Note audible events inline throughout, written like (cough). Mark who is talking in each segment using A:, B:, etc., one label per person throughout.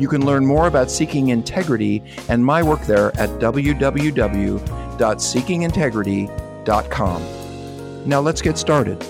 A: You can learn more about Seeking Integrity and my work there at www.seekingintegrity.com. Now let's get started.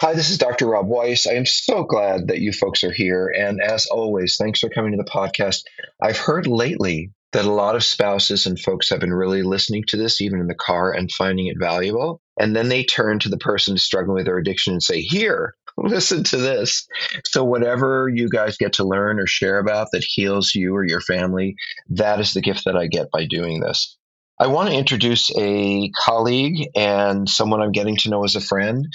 A: Hi, this is Dr. Rob Weiss. I am so glad that you folks are here. And as always, thanks for coming to the podcast. I've heard lately that a lot of spouses and folks have been really listening to this, even in the car, and finding it valuable. And then they turn to the person struggling with their addiction and say, Here, (laughs) listen to this. So, whatever you guys get to learn or share about that heals you or your family, that is the gift that I get by doing this. I want to introduce a colleague and someone I'm getting to know as a friend.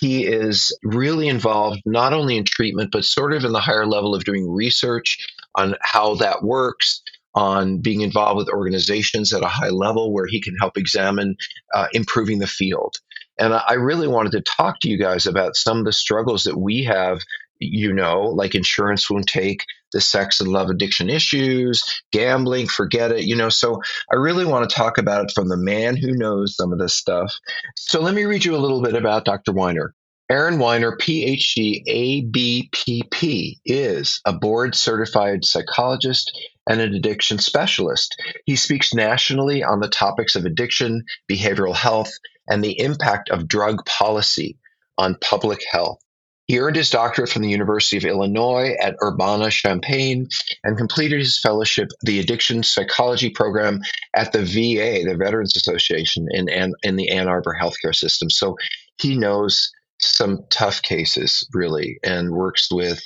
A: He is really involved not only in treatment, but sort of in the higher level of doing research on how that works, on being involved with organizations at a high level where he can help examine uh, improving the field. And I really wanted to talk to you guys about some of the struggles that we have you know, like insurance won't take the sex and love addiction issues, gambling, forget it, you know. So I really want to talk about it from the man who knows some of this stuff. So let me read you a little bit about Dr. Weiner. Aaron Weiner, PhD, ABPP, is a board certified psychologist and an addiction specialist. He speaks nationally on the topics of addiction, behavioral health, and the impact of drug policy on public health. He earned his doctorate from the University of Illinois at Urbana-Champaign and completed his fellowship, the addiction psychology program at the VA, the Veterans Association in, in the Ann Arbor healthcare system. So he knows some tough cases, really, and works with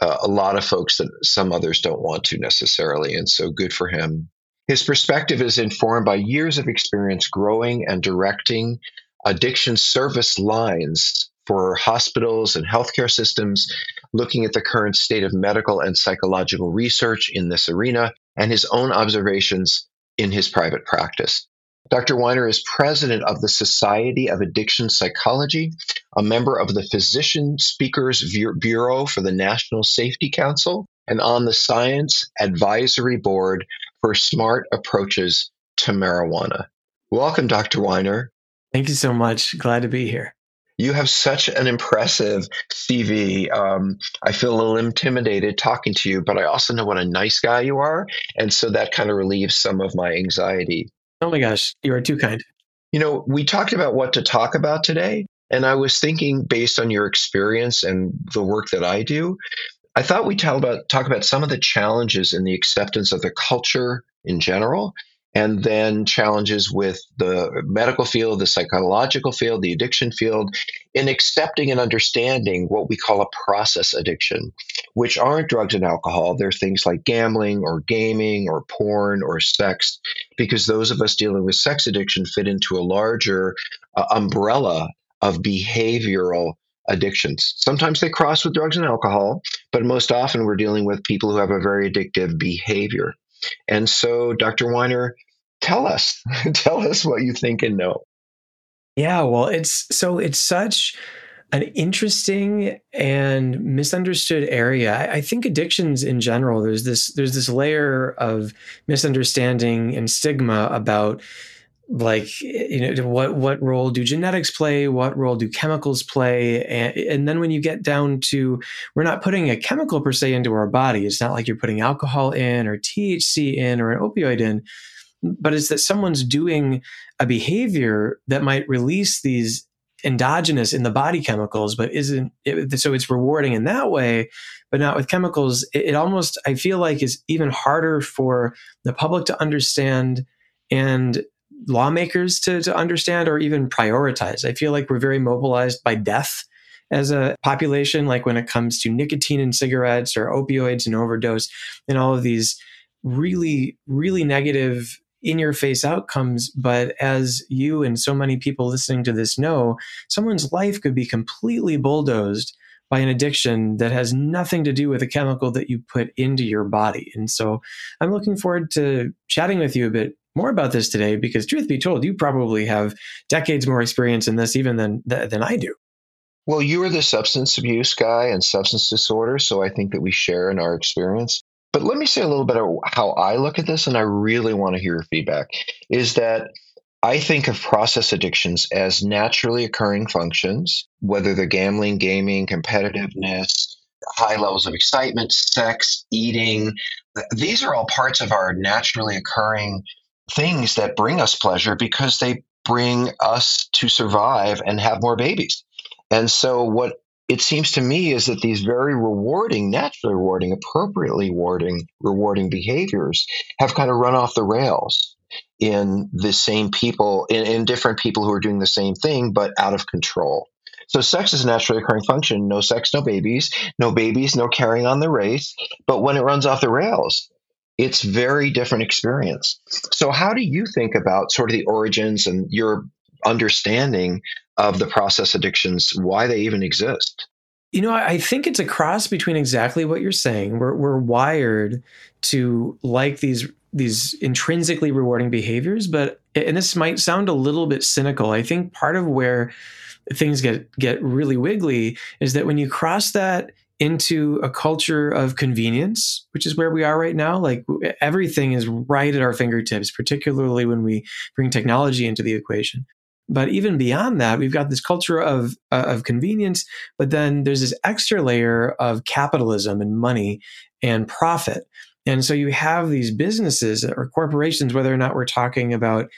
A: uh, a lot of folks that some others don't want to necessarily. And so good for him. His perspective is informed by years of experience growing and directing addiction service lines for hospitals and healthcare systems, looking at the current state of medical and psychological research in this arena, and his own observations in his private practice. Dr. Weiner is president of the Society of Addiction Psychology, a member of the Physician Speakers Bureau for the National Safety Council, and on the Science Advisory Board for Smart Approaches to Marijuana. Welcome, Dr. Weiner.
B: Thank you so much. Glad to be here
A: you have such an impressive CV. Um, I feel a little intimidated talking to you, but I also know what a nice guy you are. And so that kind of relieves some of my anxiety.
B: Oh my gosh, you are too kind.
A: You know, we talked about what to talk about today. And I was thinking, based on your experience and the work that I do, I thought we'd talk about, talk about some of the challenges in the acceptance of the culture in general and then challenges with the medical field, the psychological field, the addiction field, in accepting and understanding what we call a process addiction, which aren't drugs and alcohol. They're things like gambling or gaming or porn or sex, because those of us dealing with sex addiction fit into a larger uh, umbrella of behavioral addictions. Sometimes they cross with drugs and alcohol, but most often we're dealing with people who have a very addictive behavior. And so, Dr. Weiner, tell us, (laughs) tell us what you think and know.
B: Yeah, well, it's so it's such an interesting and misunderstood area. I think addictions in general, there's this there's this layer of misunderstanding and stigma about like you know what what role do genetics play what role do chemicals play and, and then when you get down to we're not putting a chemical per se into our body it's not like you're putting alcohol in or thc in or an opioid in but it's that someone's doing a behavior that might release these endogenous in the body chemicals, but isn't it, so it's rewarding in that way, but not with chemicals. It, it, almost I feel like is even harder for the public to understand and lawmakers to, to understand or even prioritize. I feel like we're very mobilized by death as a population, like when it comes to nicotine and cigarettes or opioids and overdose and all of these really, really negative in your face outcomes. But as you and so many people listening to this know, someone's life could be completely bulldozed by an addiction that has nothing to do with a chemical that you put into your body. And so I'm looking forward to chatting with you a bit more about this today because truth be told, you probably have decades more experience in this even than than I do.
A: Well, you are the substance abuse guy and substance disorder, so I think that we share in our experience. But let me say a little bit of how I look at this, and I really want to hear your feedback. Is that I think of process addictions as naturally occurring functions, whether they're gambling, gaming, competitiveness, high levels of excitement, sex, eating. These are all parts of our naturally occurring things that bring us pleasure because they bring us to survive and have more babies. And so, what it seems to me is that these very rewarding, naturally rewarding, appropriately rewarding, rewarding behaviors have kind of run off the rails in the same people, in, in different people who are doing the same thing, but out of control. So sex is a naturally occurring function. No sex, no babies. No babies, no carrying on the race. But when it runs off the rails, it's very different experience. So how do you think about sort of the origins and your understanding of the process addictions, why they even exist.
B: You know, I think it's a cross between exactly what you're saying. We're, we're wired to like these these intrinsically rewarding behaviors, but and this might sound a little bit cynical. I think part of where things get get really wiggly is that when you cross that into a culture of convenience, which is where we are right now. Like everything is right at our fingertips, particularly when we bring technology into the equation. But even beyond that, we've got this culture of uh, of convenience, but then there's this extra layer of capitalism and money and profit. And so you have these businesses or corporations, whether or not we're talking about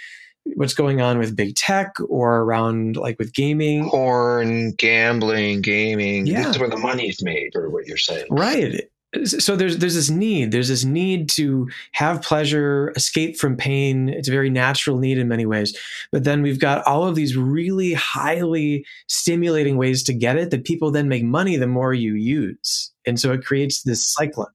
B: what's going on with big tech or around like with gaming,
A: porn, gambling, gaming. Yeah. This is where the money's made, or what you're saying,
B: right? So there's there's this need there's this need to have pleasure escape from pain it's a very natural need in many ways but then we've got all of these really highly stimulating ways to get it that people then make money the more you use and so it creates this cycle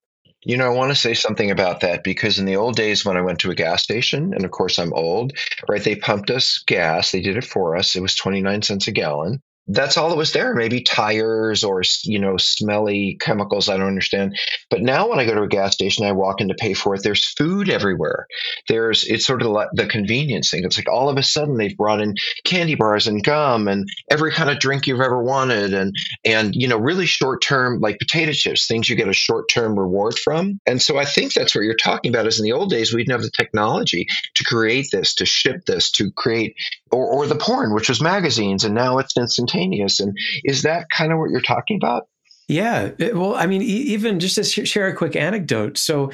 A: you know, I want to say something about that because in the old days when I went to a gas station, and of course I'm old, right? They pumped us gas. They did it for us. It was 29 cents a gallon that's all that was there. Maybe tires or you know smelly chemicals. I don't understand. But now when I go to a gas station, I walk in to pay for it. There's food everywhere. There's it's sort of the convenience thing. It's like all of a sudden they've brought in candy bars and gum and every kind of drink you've ever wanted and and you know really short term like potato chips, things you get a short term reward from. And so I think that's what you're talking about. Is in the old days we didn't have the technology to create this, to ship this, to create or, or the porn, which was magazines, and now it's instantaneous. And is that kind of what you're talking about?
B: Yeah. Well, I mean, even just to share a quick anecdote. So,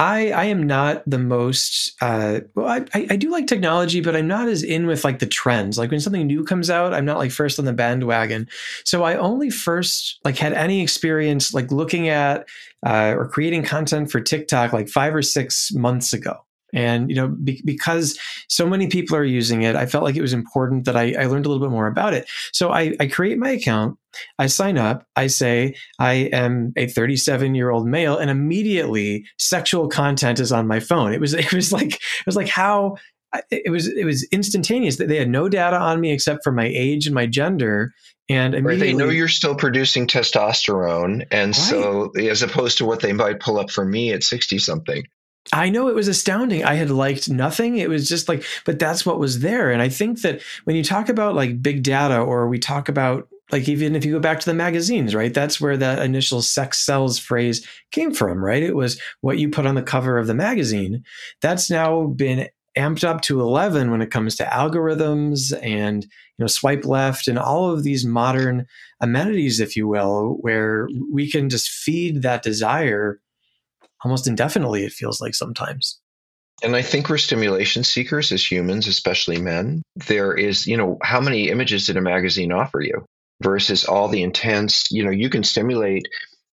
B: I, I am not the most uh, well I, I do like technology but i'm not as in with like the trends like when something new comes out i'm not like first on the bandwagon so i only first like had any experience like looking at uh, or creating content for tiktok like five or six months ago and you know, be, because so many people are using it, I felt like it was important that I, I learned a little bit more about it. So I, I create my account, I sign up, I say I am a 37 year old male, and immediately sexual content is on my phone. It was (laughs) it was like it was like how it was it was instantaneous that they had no data on me except for my age and my gender and
A: they know you're still producing testosterone and right. so as opposed to what they might pull up for me at 60 something
B: I know it was astounding. I had liked nothing. It was just like, but that's what was there. And I think that when you talk about like big data or we talk about like even if you go back to the magazines, right? That's where that initial sex sells phrase came from, right? It was what you put on the cover of the magazine. That's now been amped up to 11 when it comes to algorithms and you know swipe left and all of these modern amenities if you will where we can just feed that desire almost indefinitely, it feels like sometimes.
A: And I think we're stimulation seekers as humans, especially men. There is, you know, how many images did a magazine offer you versus all the intense, you know, you can stimulate,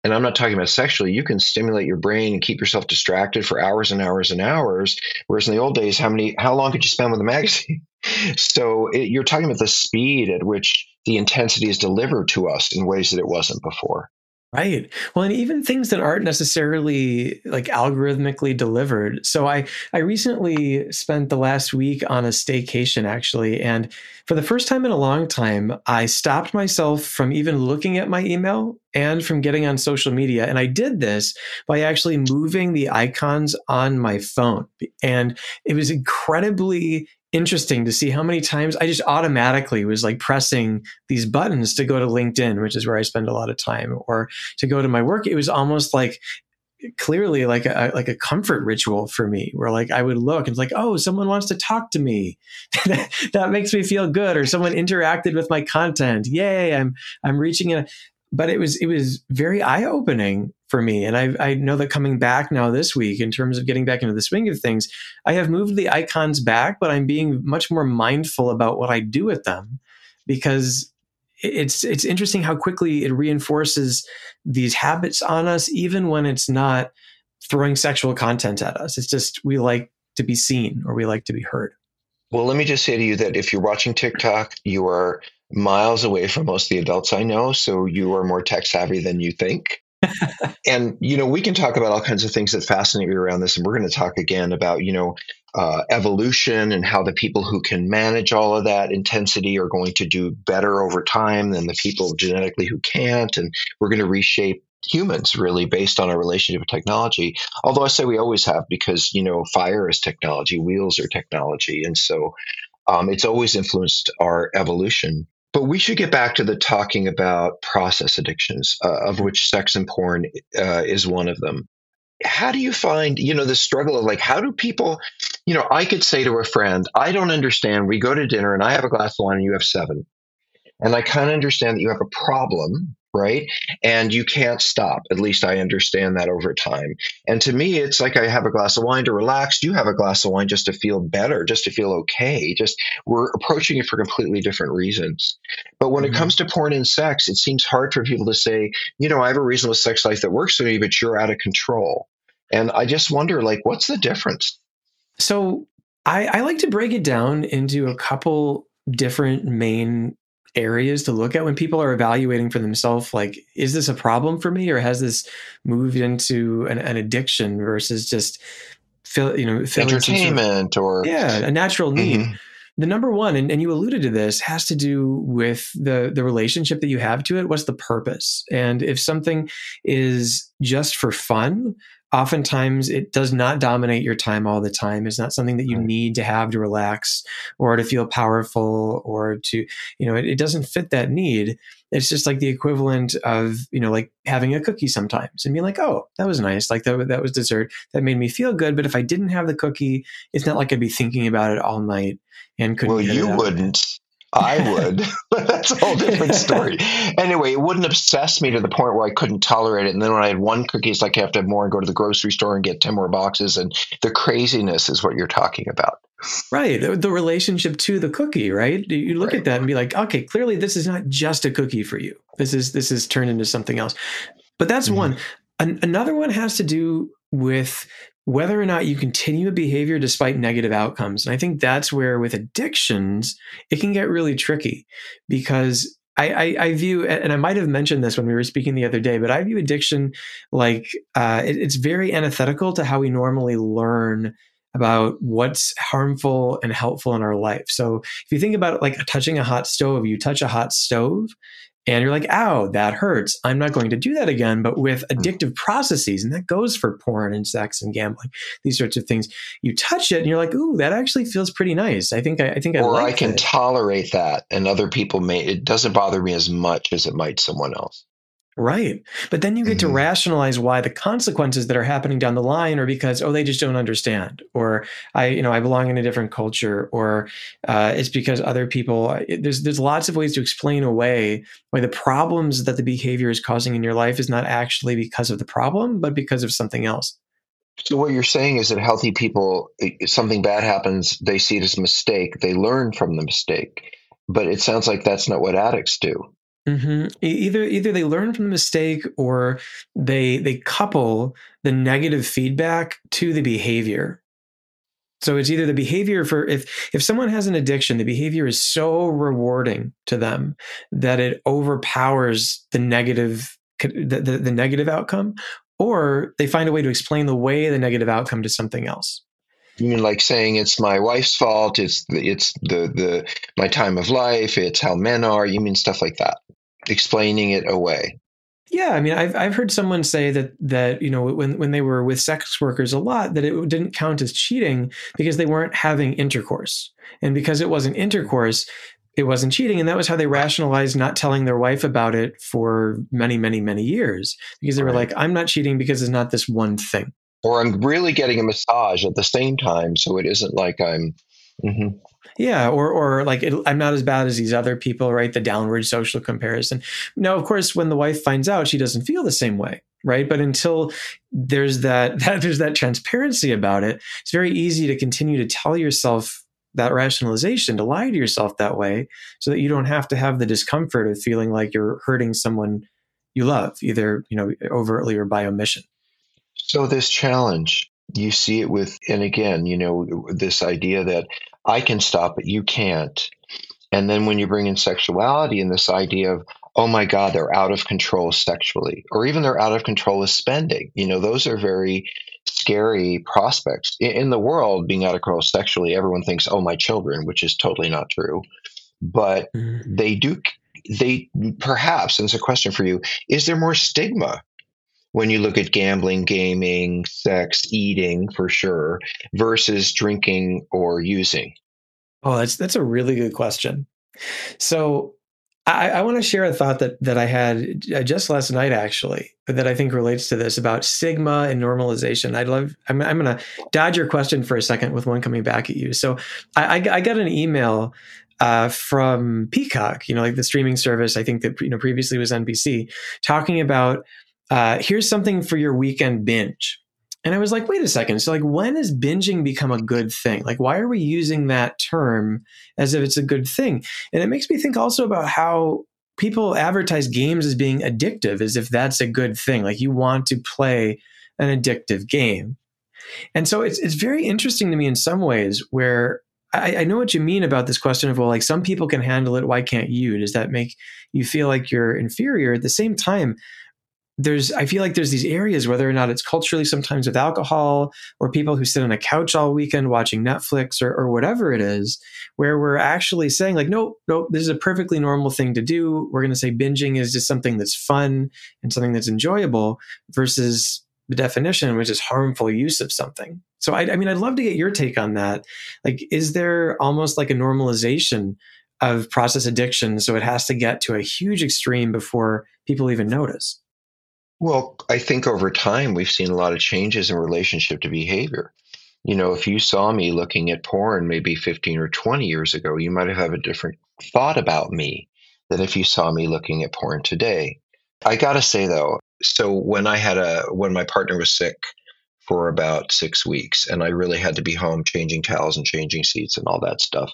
A: and I'm not talking about sexually, you can stimulate your brain and keep yourself distracted for hours and hours and hours. Whereas in the old days, how many, how long could you spend with a magazine? (laughs) so it, you're talking about the speed at which the intensity is delivered to us in ways that it wasn't before.
B: Right. Well, and even things that aren't necessarily like algorithmically delivered. So I I recently spent the last week on a staycation actually, and for the first time in a long time, I stopped myself from even looking at my email and from getting on social media. And I did this by actually moving the icons on my phone. And it was incredibly interesting to see how many times I just automatically was like pressing these buttons to go to LinkedIn, which is where I spend a lot of time, or to go to my work. It was almost like clearly like a like a comfort ritual for me where like I would look and it's like oh someone wants to talk to me. (laughs) That makes me feel good or someone interacted with my content. Yay I'm I'm reaching in. But it was it was very eye opening for me. And I, I know that coming back now this week, in terms of getting back into the swing of things, I have moved the icons back, but I'm being much more mindful about what I do with them because it's it's interesting how quickly it reinforces these habits on us, even when it's not throwing sexual content at us. It's just we like to be seen or we like to be heard.
A: Well, let me just say to you that if you're watching TikTok, you are miles away from most of the adults I know. So you are more tech savvy than you think. And you know we can talk about all kinds of things that fascinate me around this and we're going to talk again about you know uh, evolution and how the people who can manage all of that intensity are going to do better over time than the people genetically who can't and we're going to reshape humans really based on our relationship with technology. Although i say we always have because you know fire is technology wheels are technology and so um, it's always influenced our evolution but we should get back to the talking about process addictions, uh, of which sex and porn uh, is one of them. How do you find, you know, the struggle of like, how do people, you know, I could say to a friend, I don't understand. We go to dinner and I have a glass of wine and you have seven. And I kind of understand that you have a problem right? And you can't stop. At least I understand that over time. And to me, it's like I have a glass of wine to relax. You have a glass of wine just to feel better, just to feel okay. Just we're approaching it for completely different reasons. But when mm-hmm. it comes to porn and sex, it seems hard for people to say, you know, I have a reasonable sex life that works for me, but you're out of control. And I just wonder, like, what's the difference?
B: So I, I like to break it down into a couple different main areas to look at when people are evaluating for themselves like is this a problem for me or has this moved into an, an addiction versus just fill you know
A: entertainment
B: sort
A: of,
B: or yeah a natural need. Mm-hmm. the number one and, and you alluded to this has to do with the the relationship that you have to it. What's the purpose? And if something is just for fun oftentimes it does not dominate your time all the time. It's not something that you need to have to relax or to feel powerful or to, you know, it, it, doesn't fit that need. It's just like the equivalent of, you know, like having a cookie sometimes and being like, oh, that was nice. Like that, that was dessert. That made me feel good. But if I didn't have the cookie, it's not like I'd be thinking about it all night and couldn't.
A: Well, you wouldn't. I would, but (laughs) that's a whole different story. anyway, it wouldn't obsess me to the point where I couldn't tolerate it. And then when I had one cookie, it's like I have to have more and go to the grocery store and get 10 more boxes. And the craziness is what you're talking about.
B: Right. The relationship to the cookie, right? You look right. at that and be like, okay, clearly this is not just a cookie for you. This is this is turned into something else. But that's mm-hmm. one. An- another one has to do with whether or not you continue a behavior despite negative outcomes. And I think that's where with addictions, it can get really tricky because I, I, I, view, and I might have mentioned this when we were speaking the other day, but I view addiction like uh, it, it's very antithetical to how we normally learn about what's harmful and helpful in our life. So if you think about it like touching a hot stove, you touch a hot stove and you're like, ow, that hurts. I'm not going to do that again. But with hmm. addictive processes, and that goes for porn and sex and gambling, these sorts of things, you touch it and you're like, ooh, that actually feels pretty nice. I think I, I think I
A: or
B: like
A: I can tolerate that, and other people may. It doesn't bother me as much as it might someone else.
B: Right. But then you get mm-hmm. to rationalize why the consequences that are happening down the line are because, oh, they just don't understand, or I, you know, I belong in a different culture, or uh, it's because other people, it, there's, there's lots of ways to explain away why the problems that the behavior is causing in your life is not actually because of the problem, but because of something else.
A: So what you're saying is that healthy people, if something bad happens, they see it as a mistake. They learn from the mistake. But it sounds like that's not what addicts do.
B: Mm-hmm. Either either they learn from the mistake or they they couple the negative feedback to the behavior. So it's either the behavior for if if someone has an addiction, the behavior is so rewarding to them that it overpowers the negative the, the, the negative outcome, or they find a way to explain the way the negative outcome to something else.
A: You mean like saying it's my wife's fault? It's the, it's the the my time of life. It's how men are. You mean stuff like that? Explaining it away.
B: Yeah, I mean, I've I've heard someone say that that you know when when they were with sex workers a lot that it didn't count as cheating because they weren't having intercourse, and because it wasn't intercourse, it wasn't cheating, and that was how they rationalized not telling their wife about it for many many many years because they were right. like, I'm not cheating because it's not this one thing,
A: or I'm really getting a massage at the same time, so it isn't like I'm.
B: Mm-hmm. Yeah, or or like it, I'm not as bad as these other people, right? The downward social comparison. Now, of course, when the wife finds out, she doesn't feel the same way, right? But until there's that, (laughs) that there's that transparency about it, it's very easy to continue to tell yourself that rationalization to lie to yourself that way, so that you don't have to have the discomfort of feeling like you're hurting someone you love, either you know overtly or by omission.
A: So this challenge you see it with and again you know this idea that I can stop it, you can't. And then when you bring in sexuality and this idea of, oh my God, they're out of control sexually, or even they're out of control with spending, you know, those are very scary prospects. In the world, being out of control sexually, everyone thinks, oh, my children, which is totally not true. But mm-hmm. they do, they perhaps, and it's a question for you, is there more stigma when you look at gambling, gaming, sex, eating for sure, versus drinking or using?
B: Oh, that's that's a really good question. So I, I want to share a thought that that I had uh, just last night, actually, that I think relates to this about stigma and normalization. I'd love. I'm, I'm going to dodge your question for a second with one coming back at you. So I, I, I got an email uh, from Peacock, you know, like the streaming service. I think that you know previously was NBC, talking about uh, here's something for your weekend binge. And I was like, wait a second. So, like, when has binging become a good thing? Like, why are we using that term as if it's a good thing? And it makes me think also about how people advertise games as being addictive, as if that's a good thing. Like, you want to play an addictive game. And so it's, it's very interesting to me in some ways where I, I, know what you mean about this question of, well, like some people can handle it. Why can't you? Does that make you feel like you're inferior? At the same time, there's I feel like there's these areas, whether or not it's culturally sometimes with alcohol or people who sit on a couch all weekend watching Netflix or, or whatever it is, where we're actually saying like, no, no, this is a perfectly normal thing to do. We're going to say binging is just something that's fun and something that's enjoyable versus the definition, which is harmful use of something. So I, I mean, I'd love to get your take on that. Like, is there almost like a normalization of process addiction, so it has to get to a huge extreme before people even notice?
A: Well, I think over time we've seen a lot of changes in relationship to behavior. You know, if you saw me looking at porn maybe 15 or 20 years ago, you might have a different thought about me than if you saw me looking at porn today. I got to say though, so when I had a when my partner was sick for about 6 weeks and I really had to be home changing towels and changing seats and all that stuff,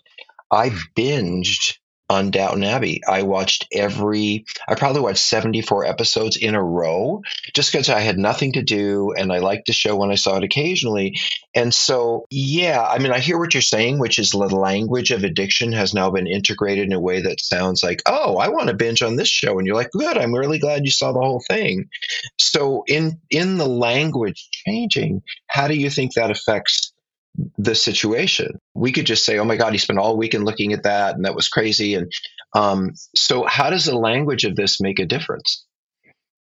A: I binged on Downton Abbey. I watched every, I probably watched 74 episodes in a row just because I had nothing to do and I liked the show when I saw it occasionally. And so, yeah, I mean, I hear what you're saying, which is the language of addiction has now been integrated in a way that sounds like, oh, I want to binge on this show. And you're like, good, I'm really glad you saw the whole thing. So, in, in the language changing, how do you think that affects the situation. We could just say, "Oh my God, he spent all weekend looking at that, and that was crazy." And um, so, how does the language of this make a difference?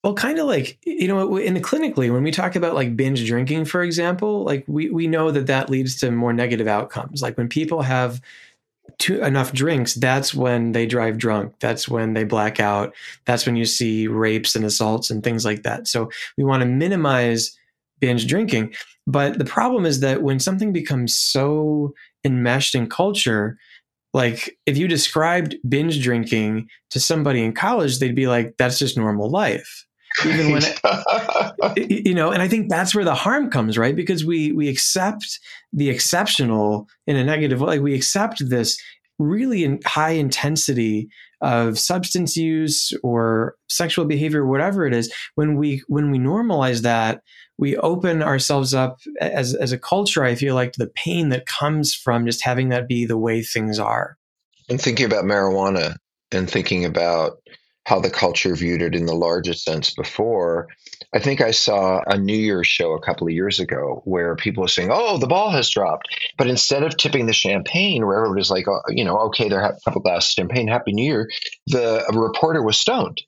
B: Well, kind of like you know, in the clinically, when we talk about like binge drinking, for example, like we we know that that leads to more negative outcomes. Like when people have too, enough drinks, that's when they drive drunk. That's when they black out. That's when you see rapes and assaults and things like that. So we want to minimize binge drinking. But the problem is that when something becomes so enmeshed in culture, like if you described binge drinking to somebody in college, they'd be like, that's just normal life. even when it, you know and i think that's where the harm comes right because we we accept the exceptional in a negative way we accept this really in high intensity of substance use or sexual behavior whatever it is when we when we normalize that we open ourselves up as as a culture i feel like the pain that comes from just having that be the way things are
A: and thinking about marijuana and thinking about how the culture viewed it in the largest sense before. I think I saw a New Year's show a couple of years ago where people were saying, "Oh, the ball has dropped," but instead of tipping the champagne, where everybody's like, oh, "You know, okay, they're having a couple glasses of champagne, Happy New Year," the reporter was stoned.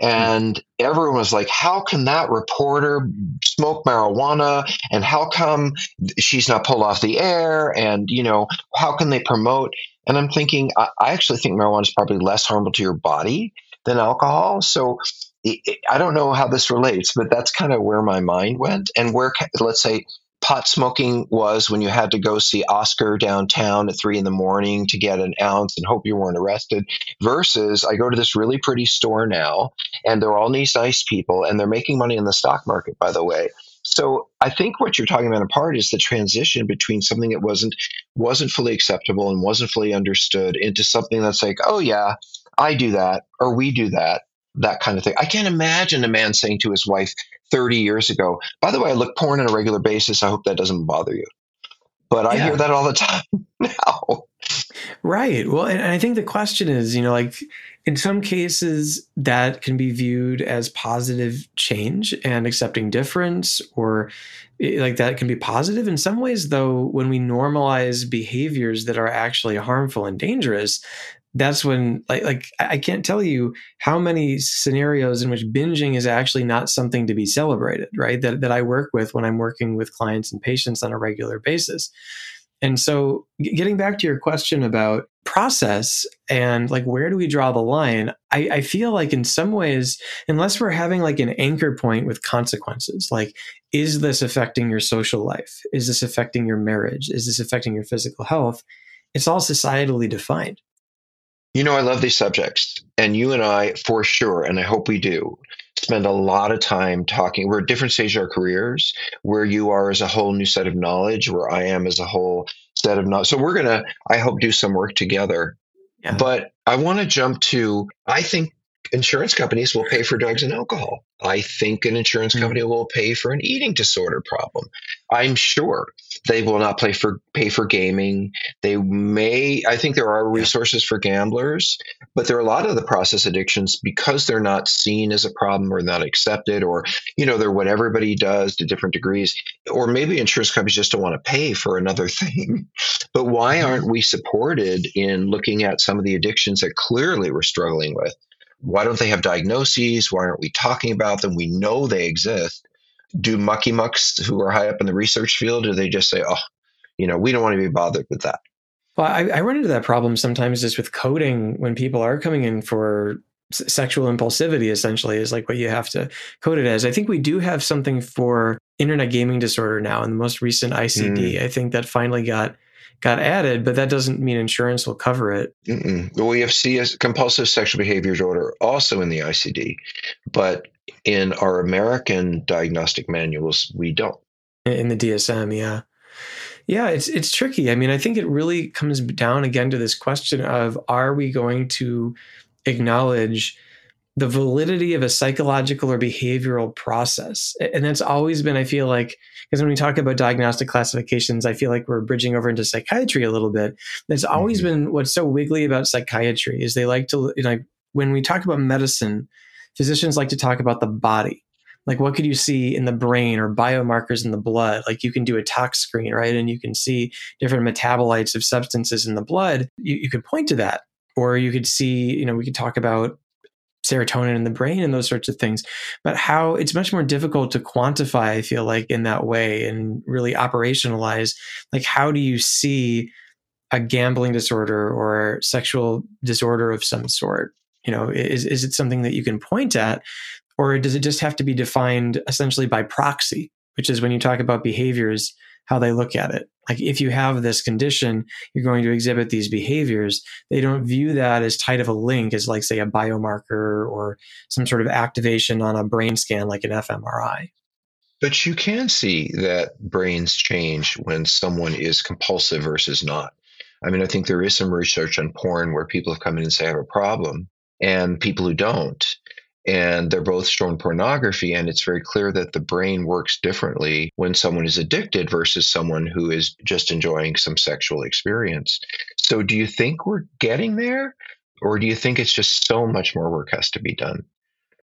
A: And everyone was like, how can that reporter smoke marijuana? And how come she's not pulled off the air? And, you know, how can they promote? And I'm thinking, I, I actually think marijuana is probably less harmful to your body than alcohol. So I don't know how this relates, but that's kind of where my mind went. And where, let's say, pot smoking was when you had to go see Oscar downtown at three in the morning to get an ounce and hope you weren't arrested. Versus, I go to this really pretty store now, and they're all these nice people, and they're making money in the stock market, by the way. So I think what you're talking about in part is the transition between something that wasn't wasn't fully acceptable and wasn't fully understood into something that's like, oh yeah, I do that or we do that, that kind of thing. I can't imagine a man saying to his wife 30 years ago, by the way, I look porn on a regular basis. I hope that doesn't bother you. But I yeah. hear that all the (laughs) time now.
B: Right. Well, and I think the question is, you know, like in some cases that can be viewed as positive change and accepting difference or eh, like that can be positive in some ways though when we normalize behaviors that are actually harmful and dangerous that's when like like I can't tell you how many scenarios in which binging is actually not something to be celebrated, right? That that I work with when I'm working with clients and patients on a regular basis. And so getting back to your question about process and like where do we draw the line, I, I feel like in some ways, unless we're having like an anchor point with consequences, like is this affecting your social life? Is this affecting your marriage? Is this affecting your physical health? It's all societally defined
A: you know, I love these subjects, and you and I, for sure, and I hope we do, spend a lot of time talking. We're at different stages of our careers, where you are as a whole new set of knowledge, where I am as a whole set of knowledge. So we're gonna, I hope, do some work together. Yeah. But I want to jump to. I think insurance companies will pay for drugs and alcohol. I think an insurance hmm. company will pay for an eating disorder problem. I'm sure they will not pay for pay for gaming. They may. I think there are resources for gamblers, but there are a lot of the process addictions because they're not seen as a problem or not accepted, or you know they're what everybody does to different degrees. Or maybe insurance companies just don't want to pay for another (laughs) thing. But why mm-hmm. aren't we supported in looking at some of the addictions that clearly we're struggling with? why don't they have diagnoses? Why aren't we talking about them? We know they exist. Do mucky mucks who are high up in the research field, do they just say, oh, you know, we don't want to be bothered with that?
B: Well, I, I run into that problem sometimes just with coding when people are coming in for sexual impulsivity essentially is like what you have to code it as. I think we do have something for internet gaming disorder now in the most recent ICD. Mm. I think that finally got got added, but that doesn't mean insurance will cover it.
A: Mm-mm. Well, we have CS, compulsive sexual behavior disorder also in the ICD, but in our American diagnostic manuals, we don't.
B: In the DSM, yeah. Yeah, it's it's tricky. I mean, I think it really comes down again to this question of are we going to acknowledge the validity of a psychological or behavioral process? And that's always been, I feel like, because when we talk about diagnostic classifications, I feel like we're bridging over into psychiatry a little bit. That's always mm-hmm. been what's so wiggly about psychiatry is they like to, you know, when we talk about medicine, physicians like to talk about the body. Like what could you see in the brain or biomarkers in the blood? Like you can do a tox screen, right? And you can see different metabolites of substances in the blood. You, you can point to that. Or you could see, you know, we could talk about serotonin in the brain and those sorts of things. But how it's much more difficult to quantify, I feel like, in that way and really operationalize. Like, how do you see a gambling disorder or sexual disorder of some sort? You know, is, is it something that you can point at? Or does it just have to be defined essentially by proxy, which is when you talk about behaviors how they look at it. Like if you have this condition, you're going to exhibit these behaviors. They don't view that as tight of a link as like say a biomarker or some sort of activation on a brain scan like an fMRI.
A: But you can see that brains change when someone is compulsive versus not. I mean, I think there is some research on porn where people have come in and say I have a problem, and people who don't and they're both shown pornography and it's very clear that the brain works differently when someone is addicted versus someone who is just enjoying some sexual experience. So do you think we're getting there or do you think it's just so much more work has to be done?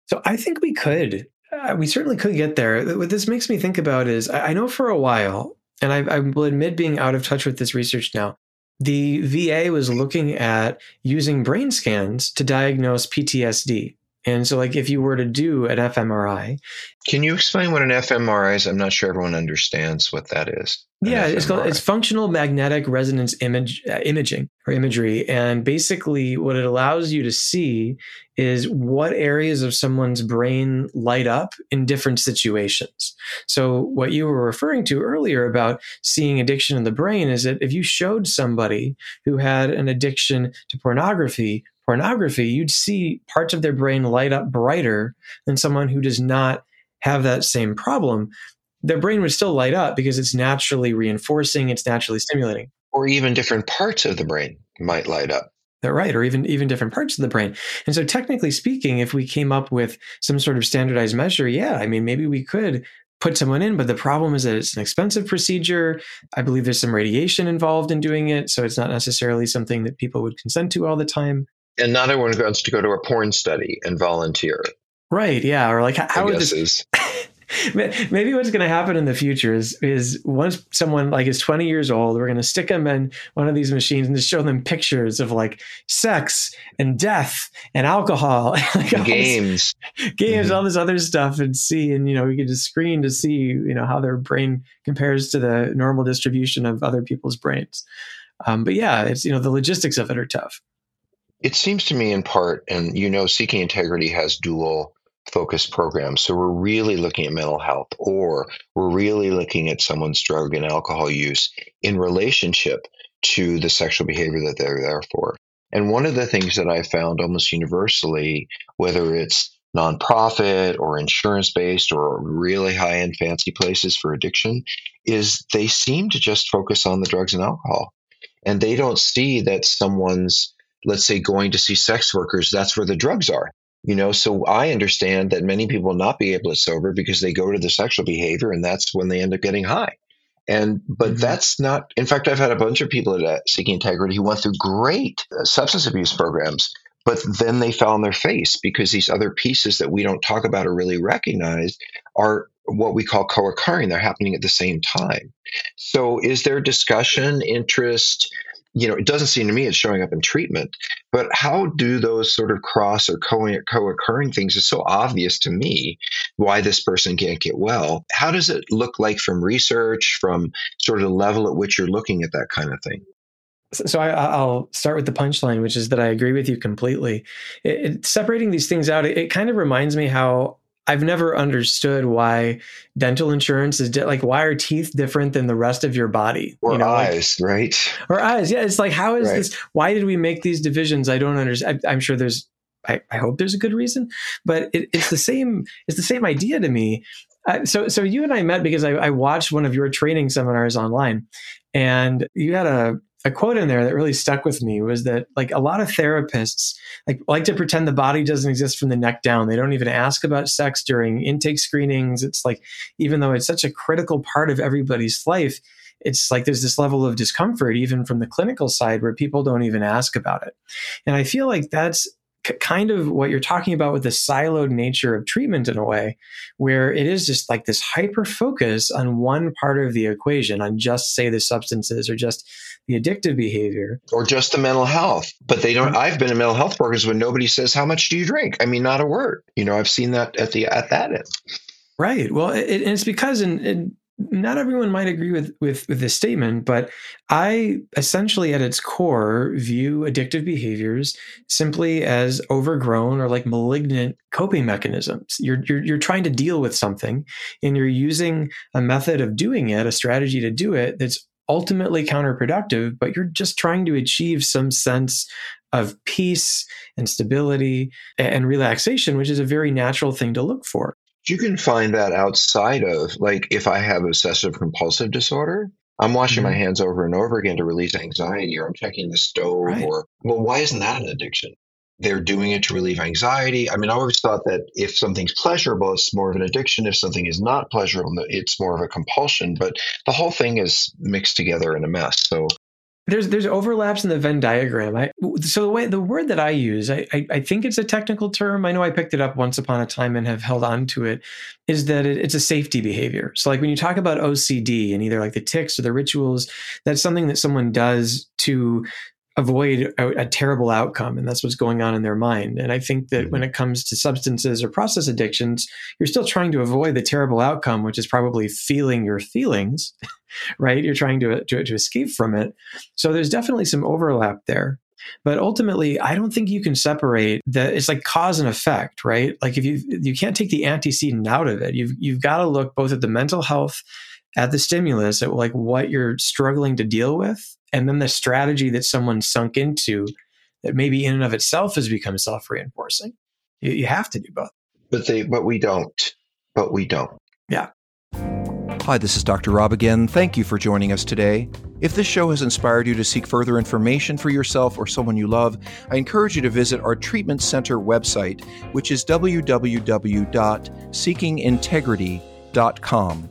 B: So i think we could uh, we certainly could get there. What this makes me think about is i, know for a while and I, I will admit being out of touch with this research now the VA was looking at using brain scans to diagnose PTSD. And so, like, if you were to do an fMRI,
A: can you explain what an fMRI is? I'm not sure everyone understands what that is.
B: Yeah, it's called it's functional magnetic resonance image uh, imaging or imagery, and basically, what it allows you to see is what areas of someone's brain light up in different situations. So, what you were referring to earlier about seeing addiction in the brain is that if you showed somebody who had an addiction to pornography pornography, you'd see parts of their brain light up brighter than someone who does not have that same problem. Their brain would still light up because it's naturally reinforcing, it's naturally stimulating.
A: Or even different parts of the brain might light up.
B: They're right, or even even different parts of the brain. And so, technically speaking, if we came up with some sort of standardized measure, yeah, I mean, maybe we could put someone in, but the problem is that it's an expensive procedure. I believe there's some radiation involved in doing it, so it's not necessarily something that people would consent to all the time
A: and not everyone wants to go to a porn study and volunteer.
B: Right. Yeah. Or like, how would this? (laughs) maybe what's going to happen in the future is is once someone like is 20 years old we're going to stick them in one of these machines and just show them pictures of like sex and death and alcohol (laughs) like
A: and games
B: this, games mm-hmm. all this other stuff and see and you know we could just screen to see you know how their brain compares to the normal distribution of other people's brains um, but yeah it's you know the logistics of it are tough
A: it seems to me, in part, and you know, Seeking Integrity has dual focus programs. So we're really looking at mental health, or we're really looking at someone's drug and alcohol use in relationship to the sexual behavior that they're there for. And one of the things that I found almost universally, whether it's nonprofit or insurance based or really high end fancy places for addiction, is they seem to just focus on the drugs and alcohol. And they don't see that someone's let's say going to see sex workers, that's where the drugs are. You know, so I understand that many people will not be able to sober because they go to the sexual behavior and that's when they end up getting high. And but mm-hmm. that's not. In fact, I've had a bunch of people at uh, Seeking Integrity who went through great uh, substance abuse programs, but then they fell on their face because these other pieces that we don't talk about or really recognize are what we call co-occurring. They're happening at the same time. So, is there discussion, interest? You know, it doesn't seem to me it's showing up in treatment. But how do those sort of cross or co occurring things is so obvious to me why this person can't get well. How does it look like from research, from sort of the level at which you're looking at that kind of thing?
B: So I, will start with the punchline, which is that I agree with you completely. It, it, separating these things out, it, it kind of reminds me how I've never understood why dental insurance is di- like why are teeth different than the rest of your body?
A: Or
B: you know,
A: eyes,
B: like,
A: right?
B: Or eyes. Yeah, it's like how is right. this? Why did we make these divisions? I don't understand. I, am sure there's. I, I, hope there's a good reason, but it, it's the same. It's the same idea to me. Uh, so, so you and I met because I, I watched one of your training seminars online, and you had a a quote in there that really stuck with me was that like a lot of therapists like like to pretend the body doesn't exist from the neck down. They don't even ask about sex during intake screenings. It's like even though it's such a critical part of everybody's life it's like there's this level of discomfort even from the clinical side where people don't even ask about it. And i feel like that's kind of what you're talking about with the siloed nature of treatment in a way, where it is just like this hyper focus on one part of the equation, on just say the substances or just the addictive behavior,
A: or just the mental health. But they don't. Mm-hmm. I've been in mental health programs when nobody says how much do you drink. I mean, not a word. You know, I've seen that at the at that end.
B: Right. Well, it, it's because and, not everyone might agree with, with with this statement, but I essentially at its core view addictive behaviors simply as overgrown or like malignant coping mechanisms. You're, you're you're trying to deal with something and you're using a method of doing it, a strategy to do it that's ultimately counterproductive, but you're just trying to achieve some sense of peace and stability and relaxation, which is a very natural thing to look for.
A: You can find that outside of, like, if I have obsessive compulsive disorder, I'm washing mm-hmm. my hands over and over again to release anxiety, or I'm checking the stove, right. or, well, why isn't that an addiction? They're doing it to relieve anxiety. I mean, I always thought that if something's pleasurable, it's more of an addiction. If something is not pleasurable, it's more of a compulsion. But the whole thing is mixed together in a mess. So
B: there's there's overlaps in the Venn diagram. I, so the way the word that I use, I, I, I think it's a technical term. I know I picked it up once upon a time and have held on to it. Is that it, it's a safety behavior? So like when you talk about OCD and either like the tics or the rituals, that's something that someone does to avoid a, a, terrible outcome and that's what's going on in their mind. And i think that mm-hmm. when it comes to substances or process addictions you're still trying to avoid the terrible outcome which is probably feeling your feelings (laughs) right? You're trying to, to, to escape from it. So there's definitely some overlap there. But ultimately i don't think you can separate that it's like cause and effect right? Like if you you can't take the antecedent out of it. You've you've got to look both at the mental health at the stimulus at like what you're struggling to deal with and then the strategy that someone sunk into that maybe in and of itself has become self-reinforcing you, you have to do both
A: but they but we don't but we don't
B: yeah
C: Hi, this is Dr. Rob again. Thank you for joining us today. If this show has inspired you to seek further information for yourself or someone you love, I encourage you to visit our treatment center website, which is www.seekingintegrity.com.